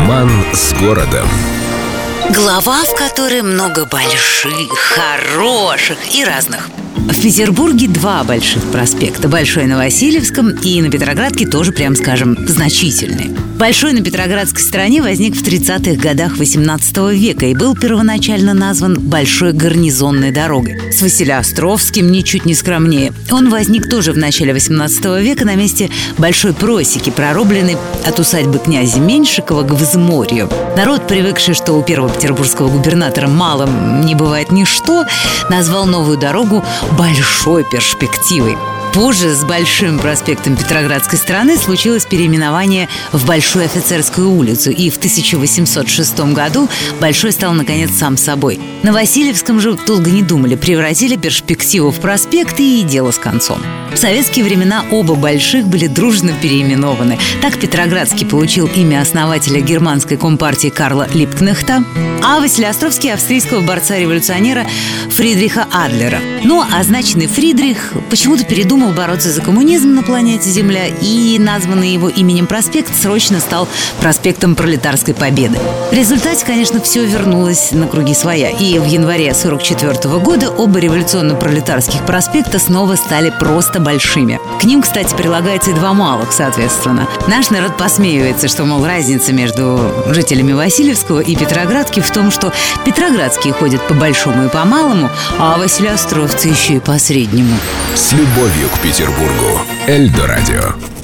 Роман с городом. Глава, в которой много больших, хороших и разных. В Петербурге два больших проспекта. Большой на Васильевском и на Петроградке тоже, прям скажем, значительные. Большой на Петроградской стороне возник в 30-х годах 18 века и был первоначально назван Большой гарнизонной дорогой. С Василиостровским ничуть не скромнее. Он возник тоже в начале 18 века на месте Большой просеки, прорубленной от усадьбы князя Меньшикова к Взморью. Народ, привыкший, что у первого петербургского губернатора мало не бывает ничто, назвал новую дорогу большой перспективой. Позже с Большим проспектом Петроградской страны случилось переименование в Большую офицерскую улицу, и в 1806 году Большой стал, наконец, сам собой. На Васильевском же долго не думали, превратили перспективу в проспект и дело с концом. В советские времена оба больших были дружно переименованы. Так Петроградский получил имя основателя германской компартии Карла Липкнехта, а Василиостровский – австрийского борца-революционера Фридриха Адлера. Но означенный Фридрих почему-то передумал бороться за коммунизм на планете Земля, и названный его именем проспект срочно стал проспектом Пролетарской Победы. В результате, конечно, все вернулось на круги своя, и в январе 1944 года оба революционно-пролетарских проспекта снова стали просто большими. К ним, кстати, прилагается и два малых, соответственно. Наш народ посмеивается, что, мол, разница между жителями Васильевского и Петроградки в том, что Петроградские ходят по большому и по малому, а Василиостровцы еще и по среднему. С любовью к Петербургу. Эльдо радио.